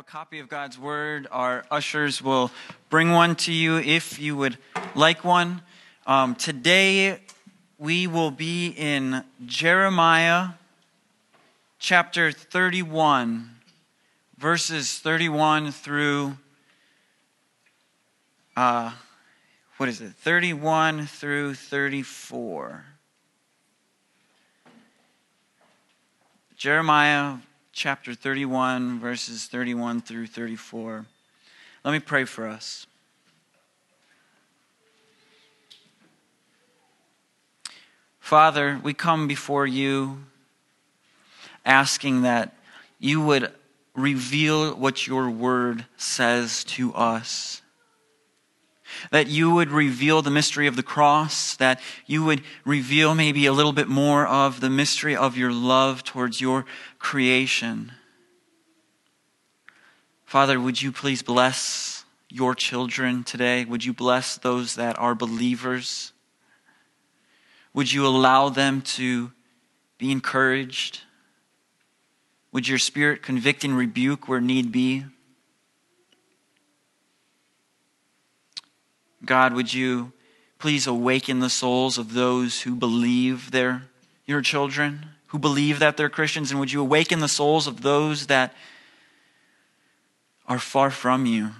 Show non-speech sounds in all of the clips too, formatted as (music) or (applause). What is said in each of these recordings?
A copy of God's Word. Our ushers will bring one to you if you would like one. Um, today we will be in Jeremiah chapter 31, verses 31 through, uh, what is it, 31 through 34. Jeremiah chapter 31, verses 31 through 34. Let me pray for us. Father, we come before you asking that you would reveal what your word says to us that you would reveal the mystery of the cross, that you would reveal maybe a little bit more of the mystery of your love towards your creation. Father, would you please bless your children today? Would you bless those that are believers? Would you allow them to be encouraged? Would your spirit convict and rebuke where need be? God, would you please awaken the souls of those who believe they're your children, who believe that they're Christians, and would you awaken the souls of those that are far from you?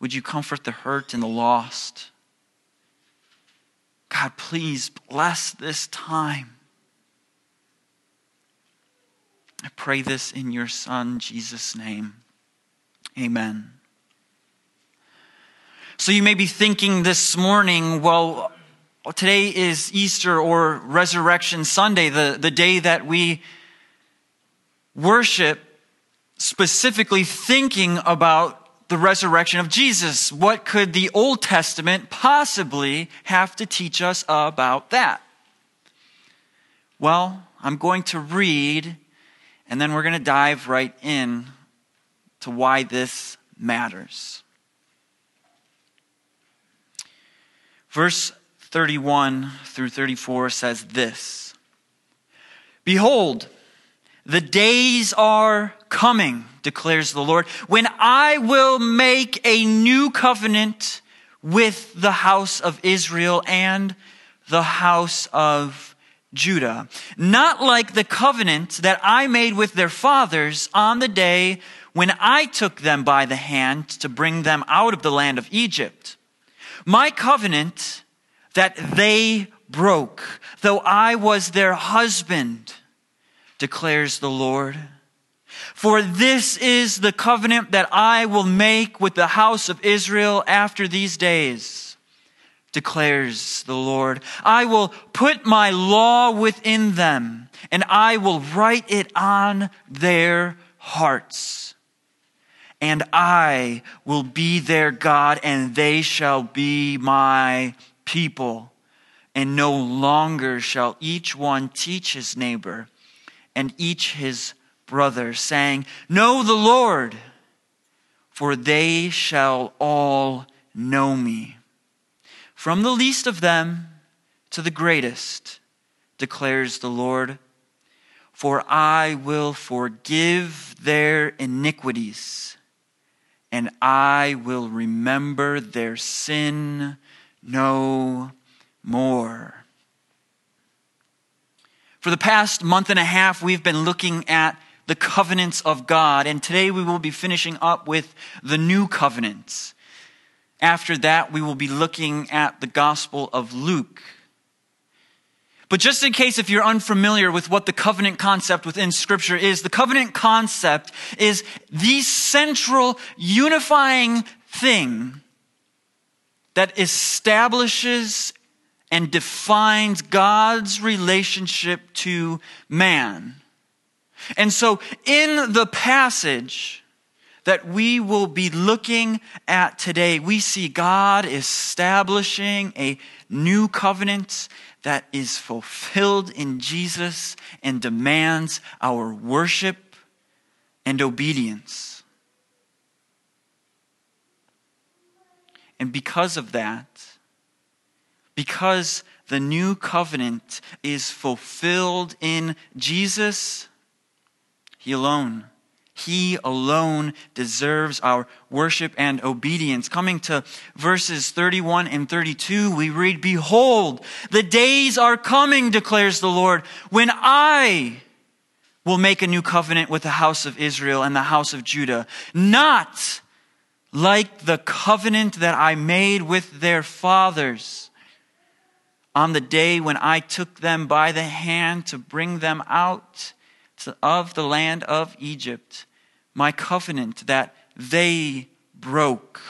Would you comfort the hurt and the lost? God, please bless this time. I pray this in your Son, Jesus' name. Amen. So you may be thinking this morning, well, today is Easter or Resurrection Sunday, the, the day that we worship specifically thinking about the resurrection of Jesus. What could the Old Testament possibly have to teach us about that? Well, I'm going to read and then we're going to dive right in to why this matters. Verse 31 through 34 says this Behold, the days are coming, declares the Lord, when I will make a new covenant with the house of Israel and the house of Judah. Not like the covenant that I made with their fathers on the day when I took them by the hand to bring them out of the land of Egypt my covenant that they broke, though I was their husband, declares the Lord. For this is the covenant that I will make with the house of Israel after these days, declares the Lord. I will put my law within them, and I will write it on their hearts and I will be their God, and they shall be my people. And no longer shall each one teach his neighbor and each his brother, saying, Know the Lord, for they shall all know me. From the least of them to the greatest, declares the Lord. For I will forgive their iniquities and I will remember their sin no more. For the past month and a half, we've been looking at the covenants of God, and today we will be finishing up with the new covenants. After that, we will be looking at the Gospel of Luke. But just in case if you're unfamiliar with what the covenant concept within scripture is, the covenant concept is the central unifying thing that establishes and defines God's relationship to man. And so in the passage that we will be looking at today, we see God establishing a new covenant that is fulfilled in Jesus and demands our worship and obedience. And because of that, because the new covenant is fulfilled in Jesus, He alone, He alone deserves our worship and obedience. Coming to verses 31 and 32, we read, Behold, the days are coming, declares the Lord, when I will make a new covenant with the house of Israel and the house of Judah, not like the covenant that I made with their fathers on the day when I took them by the hand to bring them out of the land of Egypt my covenant that they broke.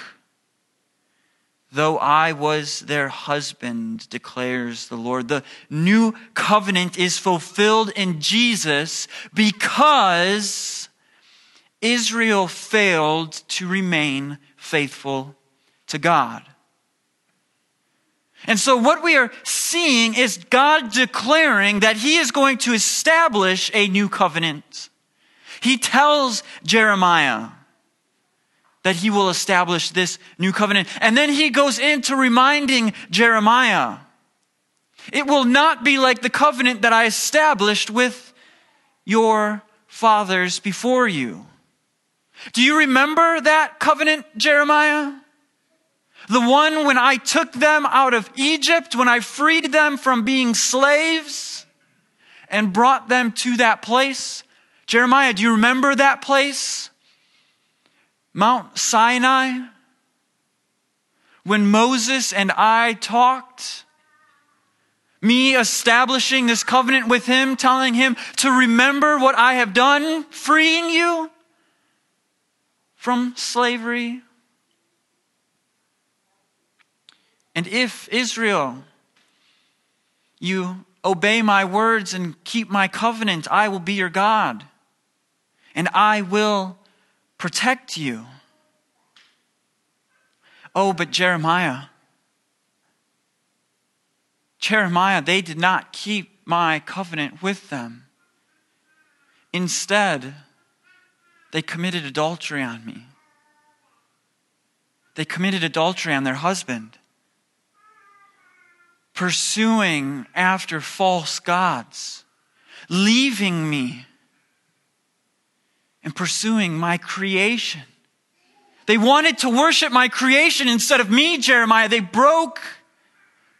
Though I was their husband, declares the Lord. The new covenant is fulfilled in Jesus because Israel failed to remain faithful to God. And so, what we are seeing is God declaring that He is going to establish a new covenant. He tells Jeremiah that he will establish this new covenant. And then he goes into reminding Jeremiah it will not be like the covenant that I established with your fathers before you. Do you remember that covenant, Jeremiah? The one when I took them out of Egypt, when I freed them from being slaves and brought them to that place Jeremiah, do you remember that place? Mount Sinai? When Moses and I talked? Me establishing this covenant with him, telling him to remember what I have done, freeing you from slavery. And if Israel, you obey my words and keep my covenant, I will be your God and I will protect you. Oh, but Jeremiah, Jeremiah, they did not keep my covenant with them. Instead, they committed adultery on me. They committed adultery on their husband, pursuing after false gods, leaving me and pursuing my creation. They wanted to worship my creation instead of me, Jeremiah. They broke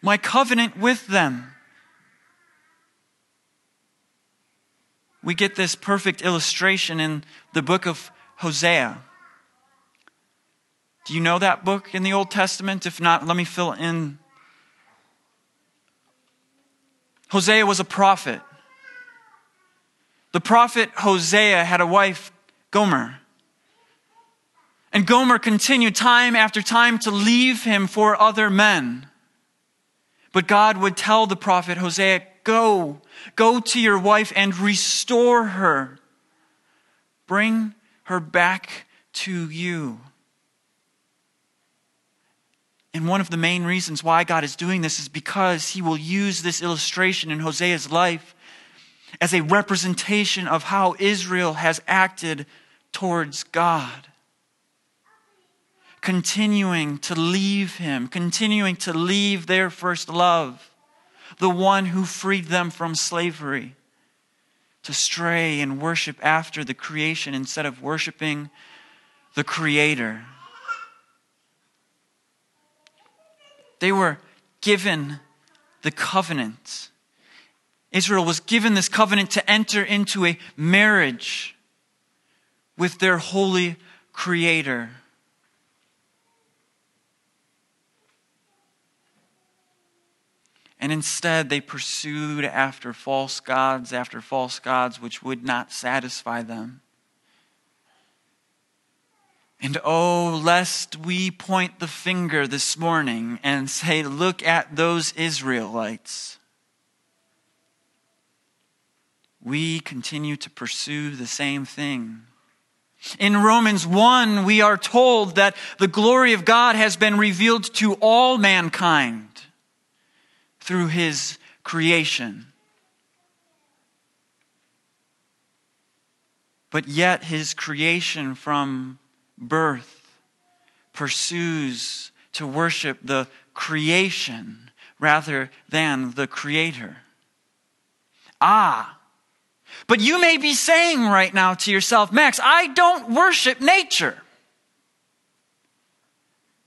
my covenant with them. We get this perfect illustration in the book of Hosea. Do you know that book in the Old Testament? If not, let me fill in. Hosea was a prophet. The prophet Hosea had a wife, Gomer. And Gomer continued time after time to leave him for other men. But God would tell the prophet Hosea, Go, go to your wife and restore her. Bring her back to you. And one of the main reasons why God is doing this is because he will use this illustration in Hosea's life as a representation of how Israel has acted towards God. Continuing to leave Him, continuing to leave their first love, the one who freed them from slavery, to stray and worship after the creation instead of worshiping the Creator. They were given the covenant Israel was given this covenant to enter into a marriage with their holy creator. And instead, they pursued after false gods, after false gods which would not satisfy them. And oh, lest we point the finger this morning and say, look at those Israelites we continue to pursue the same thing. In Romans 1, we are told that the glory of God has been revealed to all mankind through his creation. But yet, his creation from birth pursues to worship the creation rather than the creator. Ah, But you may be saying right now to yourself, Max, I don't worship nature.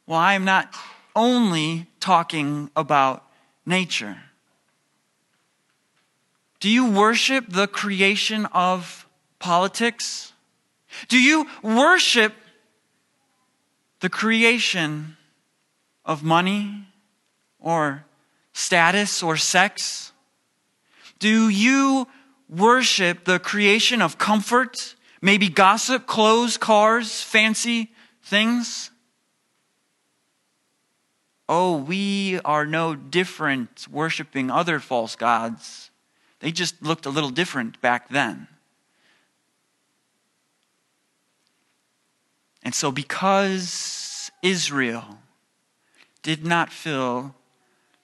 Well, I am not only talking about nature. Do you worship the creation of politics? Do you worship the creation of money or status or sex? Do you worship the creation of comfort, maybe gossip, clothes, cars, fancy things? Oh, we are no different worshiping other false gods. They just looked a little different back then. And so, because Israel did not fill,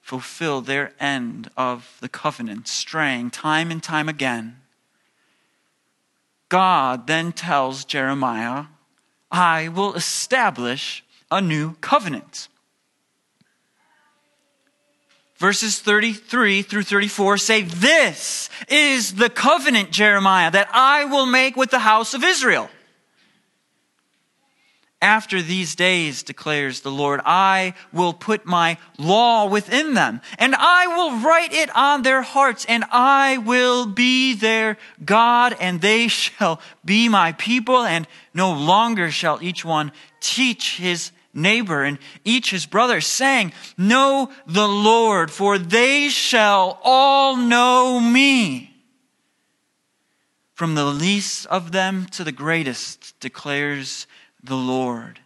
fulfill their end of the covenant, straying time and time again, God then tells Jeremiah, I will establish a new covenant. Verses 33 through 34 say, This is the covenant, Jeremiah, that I will make with the house of Israel. After these days, declares the Lord, I will put my law within them, and I will write it on their hearts, and I will be their God, and they shall be my people, and no longer shall each one teach his neighbor and each his brother, saying, Know the Lord, for they shall all know me. From the least of them to the greatest, declares the Lord,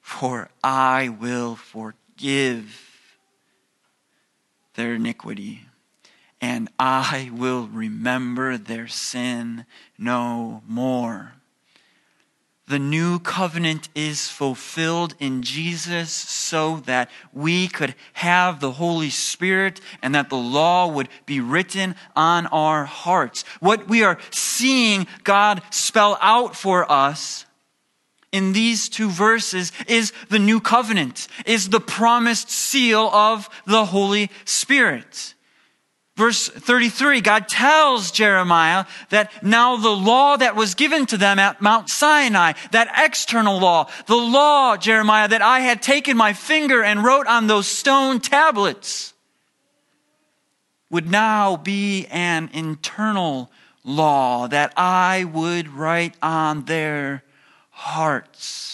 for I will forgive their iniquity, and I will remember their sin no more. The new covenant is fulfilled in Jesus so that we could have the Holy Spirit and that the law would be written on our hearts. What we are seeing God spell out for us in these two verses is the new covenant, is the promised seal of the Holy Spirit. Verse 33, God tells Jeremiah that now the law that was given to them at Mount Sinai, that external law, the law, Jeremiah, that I had taken my finger and wrote on those stone tablets, would now be an internal law that I would write on their hearts.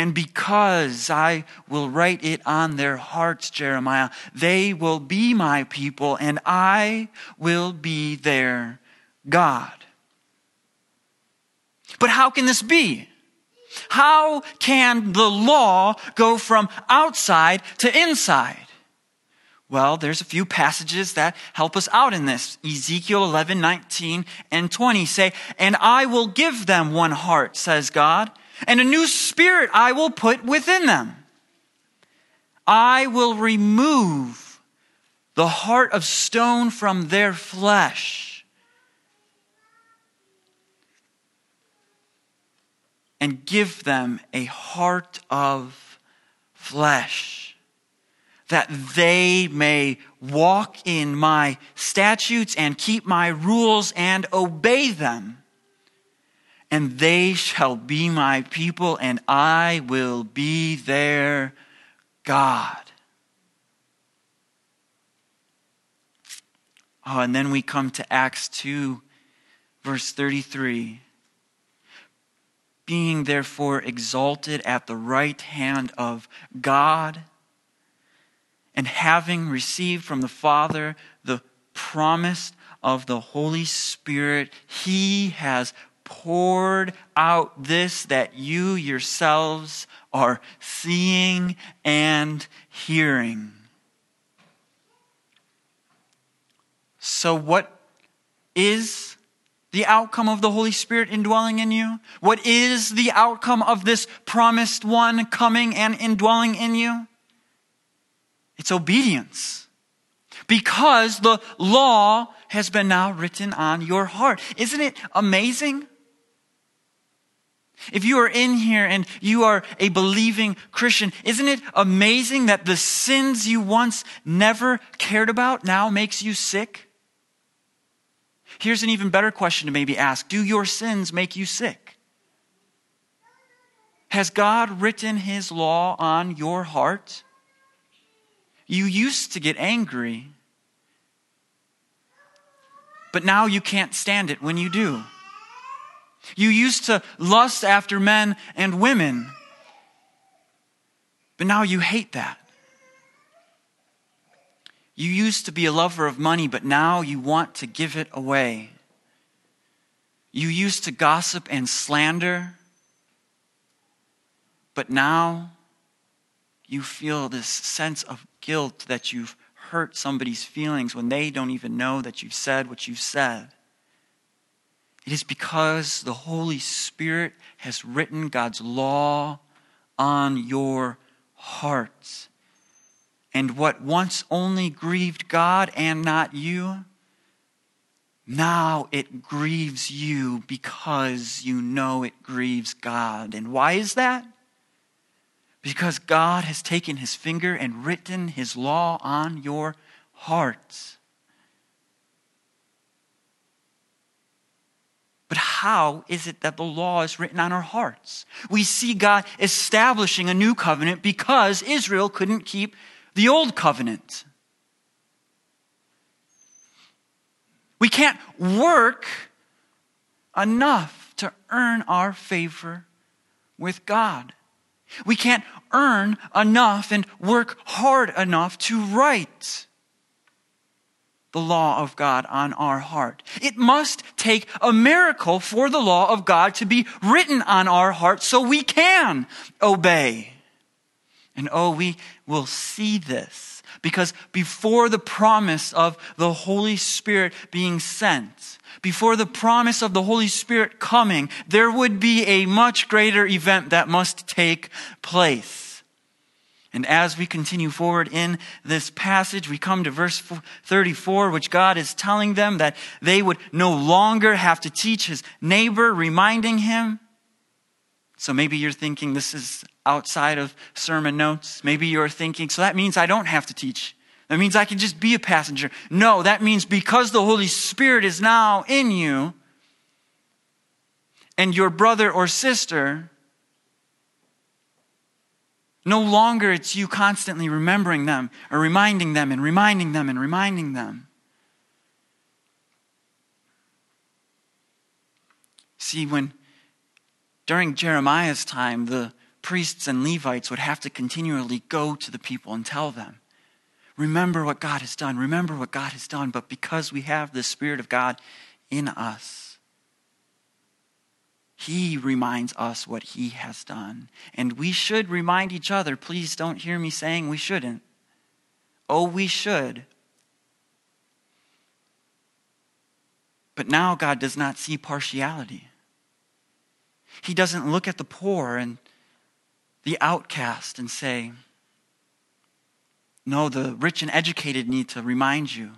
And because I will write it on their hearts, Jeremiah, they will be my people and I will be their God. But how can this be? How can the law go from outside to inside? Well, there's a few passages that help us out in this. Ezekiel 11, 19, and 20 say, And I will give them one heart, says God, and a new spirit I will put within them. I will remove the heart of stone from their flesh and give them a heart of flesh that they may walk in my statutes and keep my rules and obey them. And they shall be my people, and I will be their God. Oh, and then we come to Acts 2, verse 33. Being therefore exalted at the right hand of God and having received from the Father the promise of the Holy Spirit, He has poured out this that you yourselves are seeing and hearing. So, what is the outcome of the Holy Spirit indwelling in you? What is the outcome of this promised one coming and indwelling in you? It's obedience. Because the law has been now written on your heart. Isn't it amazing? If you are in here and you are a believing Christian, isn't it amazing that the sins you once never cared about now makes you sick? Here's an even better question to maybe ask Do your sins make you sick? Has God written his law on your heart? You used to get angry, but now you can't stand it when you do. You used to lust after men and women, but now you hate that. You used to be a lover of money, but now you want to give it away. You used to gossip and slander, but now you feel this sense of guilt that you've hurt somebody's feelings when they don't even know that you've said what you've said. It is because the Holy Spirit has written God's law on your hearts. And what once only grieved God and not you, now it grieves you because you know it grieves God. And why is that? Because God has taken his finger and written his law on your hearts. But how is it that the law is written on our hearts? We see God establishing a new covenant because Israel couldn't keep the old covenant. We can't work enough to earn our favor with God. We can't earn enough and work hard enough to write the law of God on our heart. It must take a miracle for the law of God to be written on our heart so we can obey. And oh, we will see this because before the promise of the Holy Spirit being sent, before the promise of the Holy Spirit coming, there would be a much greater event that must take place. And as we continue forward in this passage, we come to verse 34, which God is telling them that they would no longer have to teach his neighbor, reminding him. So maybe you're thinking this is outside of sermon notes. Maybe you're thinking, so that means I don't have to teach that means I can just be a passenger. No, that means because the Holy Spirit is now in you, and your brother or sister, no longer it's you constantly remembering them or reminding them and reminding them and reminding them. See, when during Jeremiah's time, the priests and Levites would have to continually go to the people and tell them remember what God has done. Remember what God has done. But because we have the Spirit of God in us, He reminds us what He has done. And we should remind each other. Please don't hear me saying we shouldn't. Oh, we should. But now God does not see partiality. He doesn't look at the poor and the outcast and say, no, the rich and educated need to remind you.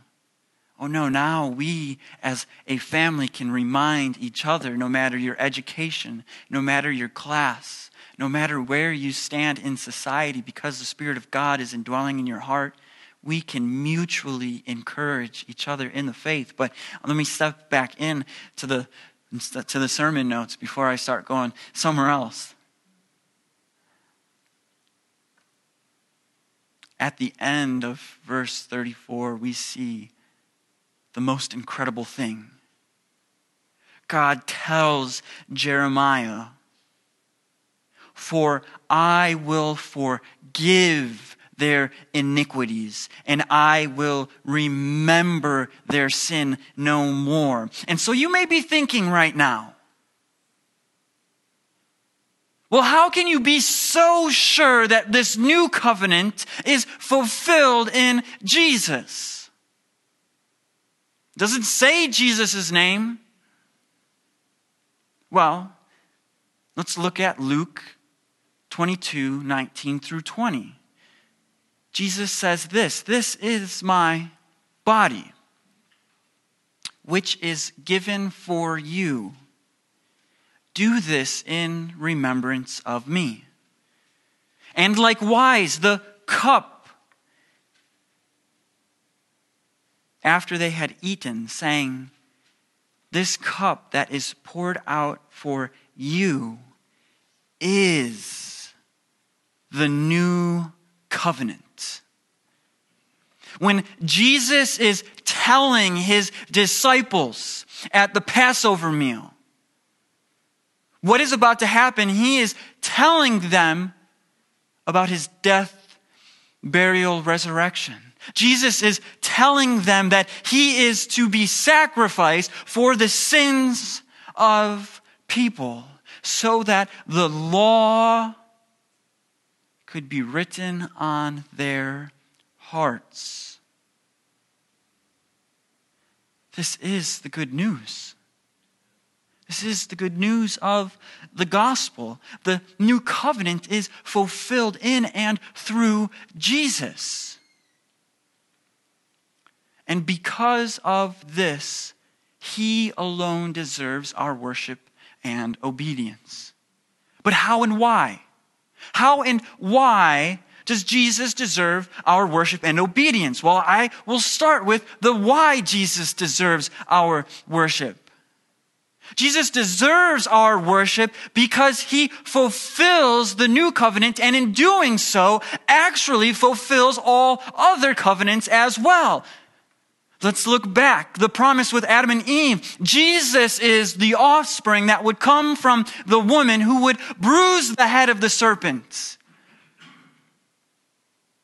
Oh no, now we as a family can remind each other, no matter your education, no matter your class, no matter where you stand in society, because the Spirit of God is indwelling in your heart, we can mutually encourage each other in the faith. But let me step back in to the, to the sermon notes before I start going somewhere else. at the end of verse 34, we see the most incredible thing. God tells Jeremiah, For I will forgive their iniquities, and I will remember their sin no more. And so you may be thinking right now, well, how can you be so sure that this new covenant is fulfilled in Jesus? It say Jesus' name? Well, let's look at Luke 22 19 through 20. Jesus says this This is my body, which is given for you. do this in remembrance of me. And likewise, the cup, after they had eaten, saying, This cup that is poured out for you is the new covenant. When Jesus is telling his disciples at the Passover meal what is about to happen, he is telling them about his death, burial, resurrection. Jesus is telling them that he is to be sacrificed for the sins of people so that the law could be written on their hearts. This is the good news. This is the good news of the gospel. The new covenant is fulfilled in and through Jesus. And because of this, he alone deserves our worship and obedience. But how and why? How and why does Jesus deserve our worship and obedience? Well, I will start with the why Jesus deserves our worship. Jesus deserves our worship because he fulfills the new covenant and in doing so actually fulfills all other covenants as well. Let's look back. The promise with Adam and Eve. Jesus is the offspring that would come from the woman who would bruise the head of the serpent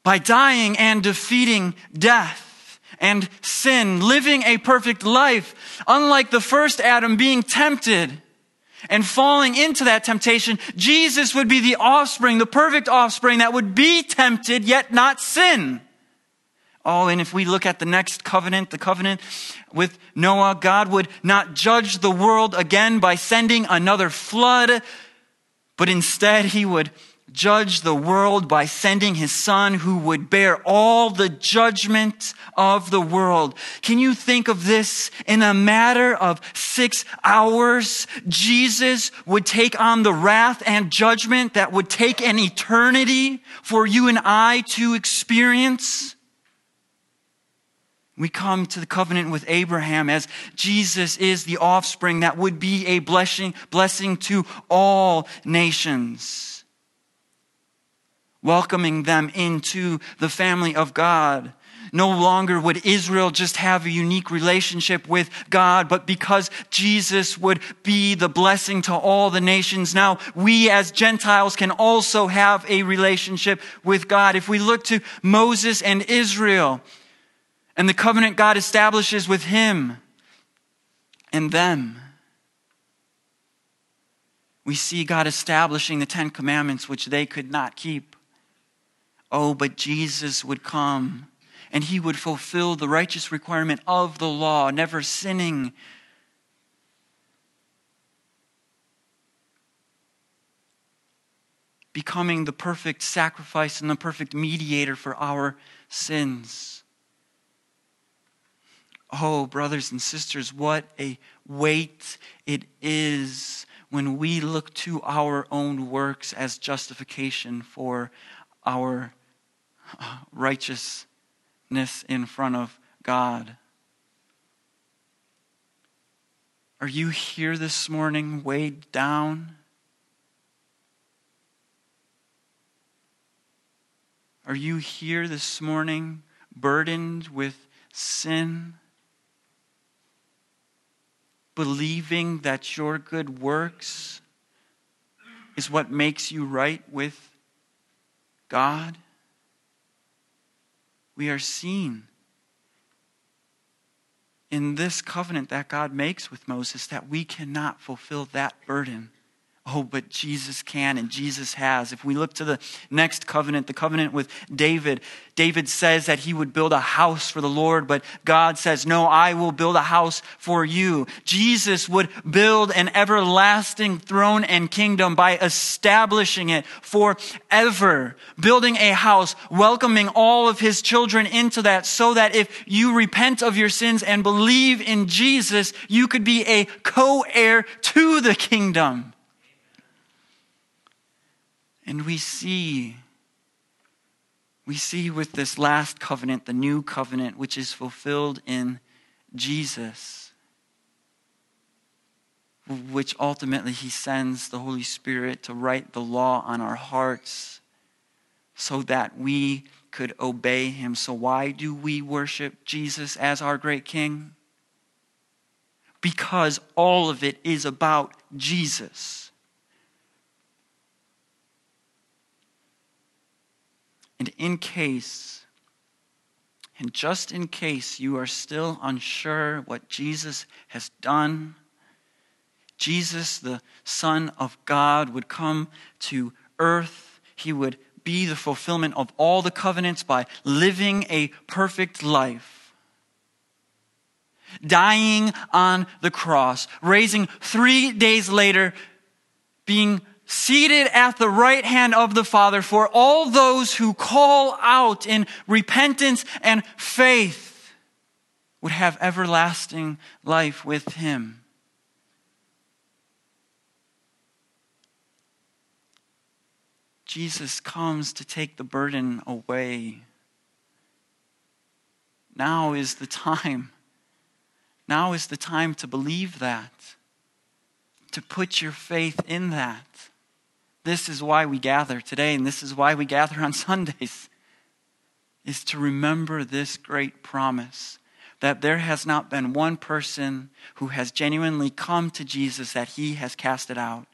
by dying and defeating death and sin, living a perfect life. Unlike the first Adam being tempted and falling into that temptation, Jesus would be the offspring, the perfect offspring that would be tempted yet not sin. Oh, and if we look at the next covenant, the covenant with Noah, God would not judge the world again by sending another flood, but instead he would judge the world by sending his son who would bear all the judgment of the world. Can you think of this in a matter of six hours? Jesus would take on the wrath and judgment that would take an eternity for you and I to experience. We come to the covenant with Abraham as Jesus is the offspring that would be a blessing, blessing to all nations, welcoming them into the family of God. No longer would Israel just have a unique relationship with God, but because Jesus would be the blessing to all the nations, now we as Gentiles can also have a relationship with God. If we look to Moses and Israel, and the covenant God establishes with him and them. We see God establishing the Ten Commandments, which they could not keep. Oh, but Jesus would come and he would fulfill the righteous requirement of the law, never sinning. Becoming the perfect sacrifice and the perfect mediator for our sins. Oh, brothers and sisters, what a weight it is when we look to our own works as justification for our uh, righteousness in front of God. Are you here this morning weighed down? Are you here this morning burdened with sin? Believing that your good works is what makes you right with God? We are seen in this covenant that God makes with Moses that we cannot fulfill that burden. Oh, but Jesus can and Jesus has. If we look to the next covenant, the covenant with David, David says that he would build a house for the Lord, but God says, No, I will build a house for you. Jesus would build an everlasting throne and kingdom by establishing it forever, building a house, welcoming all of his children into that, so that if you repent of your sins and believe in Jesus, you could be a co heir to the kingdom. And we see, we see with this last covenant, the new covenant, which is fulfilled in Jesus, which ultimately he sends the Holy Spirit to write the law on our hearts so that we could obey him. So, why do we worship Jesus as our great king? Because all of it is about Jesus. And in case, and just in case you are still unsure what Jesus has done, Jesus, the Son of God, would come to earth. He would be the fulfillment of all the covenants by living a perfect life. Dying on the cross, raising three days later, being seated at the right hand of the Father for all those who call out in repentance and faith would have everlasting life with Him. Jesus comes to take the burden away. Now is the time. Now is the time to believe that, to put your faith in that. This is why we gather today, and this is why we gather on (laughs) Sundays, is to remember this great promise that there has not been one person who has genuinely come to Jesus that he has casted out.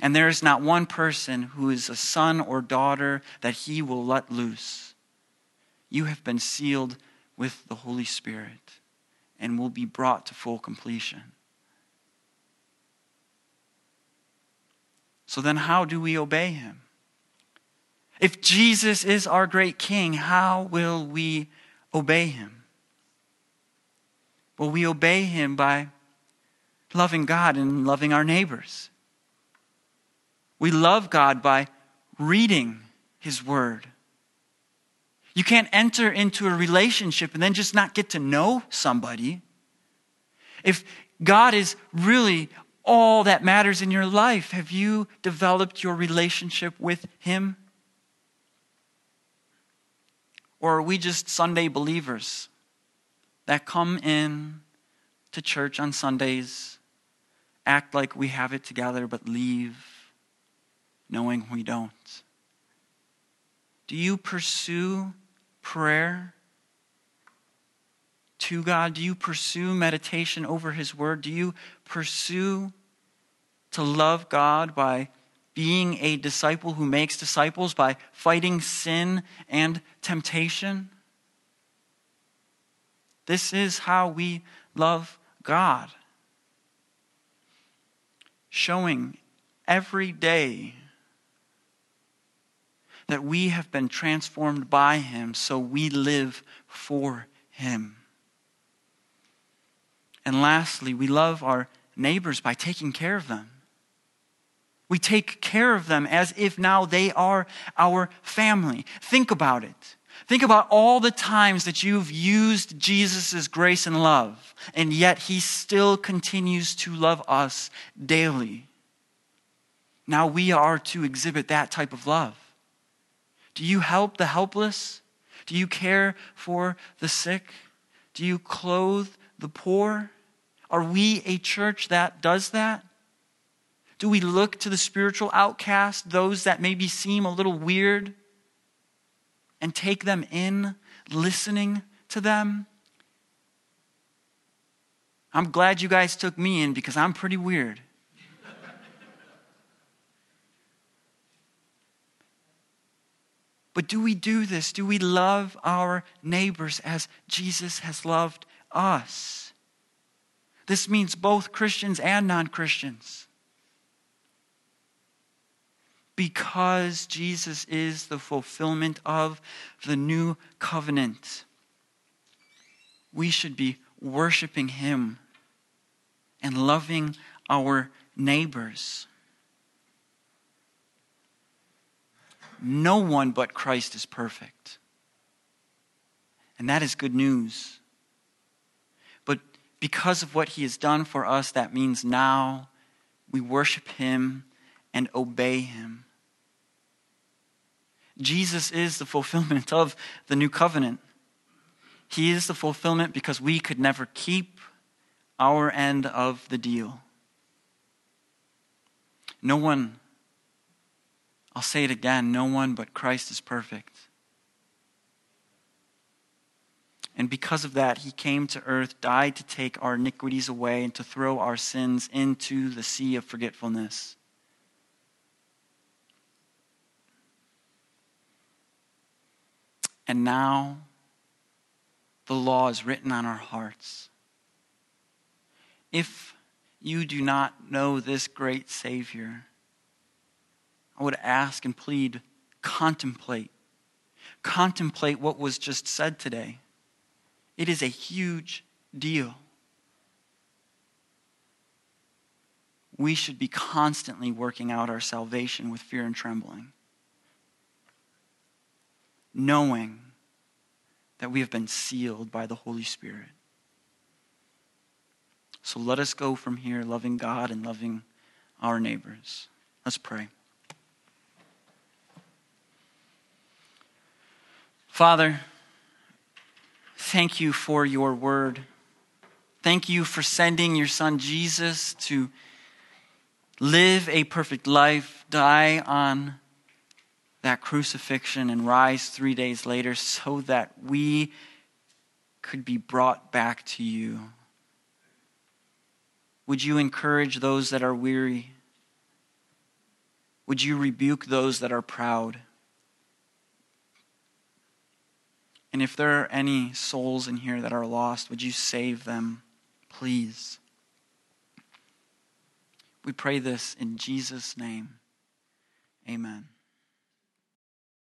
And there is not one person who is a son or daughter that he will let loose. You have been sealed with the Holy Spirit and will be brought to full completion. So then, how do we obey him? If Jesus is our great king, how will we obey him? Well, we obey him by loving God and loving our neighbors. We love God by reading his word. You can't enter into a relationship and then just not get to know somebody. If God is really all that matters in your life? Have you developed your relationship with Him? Or are we just Sunday believers that come in to church on Sundays, act like we have it together, but leave knowing we don't? Do you pursue prayer to God? Do you pursue meditation over His Word? Do you pursue to love God by being a disciple who makes disciples, by fighting sin and temptation. This is how we love God. Showing every day that we have been transformed by Him, so we live for Him. And lastly, we love our neighbors by taking care of them. We take care of them as if now they are our family. Think about it. Think about all the times that you've used Jesus' grace and love, and yet he still continues to love us daily. Now we are to exhibit that type of love. Do you help the helpless? Do you care for the sick? Do you clothe the poor? Are we a church that does that? Do we look to the spiritual outcast, those that maybe seem a little weird, and take them in, listening to them? I'm glad you guys took me in because I'm pretty weird. (laughs) but do we do this? Do we love our neighbors as Jesus has loved us? This means both Christians and non Christians because Jesus is the fulfillment of the new covenant. We should be worshiping Him and loving our neighbors. No one but Christ is perfect. And that is good news. But because of what He has done for us, that means now we worship Him and obey Him. Jesus is the fulfillment of the new covenant. He is the fulfillment because we could never keep our end of the deal. No one, I'll say it again, no one but Christ is perfect. And because of that, he came to earth, died to take our iniquities away, and to throw our sins into the sea of forgetfulness. And now the law is written on our hearts. If you do not know this great Savior, I would ask and plead contemplate. Contemplate what was just said today. It is a huge deal. We should be constantly working out our salvation with fear and trembling knowing that we have been sealed by the Holy Spirit. So let us go from here loving God and loving our neighbors. Let's pray. Father, thank you for your word. Thank you for sending your son Jesus to live a perfect life, die on that crucifixion and rise three days later so that we could be brought back to you. Would you encourage those that are weary? Would you rebuke those that are proud? And if there are any souls in here that are lost, would you save them, please? We pray this in Jesus' name. Amen.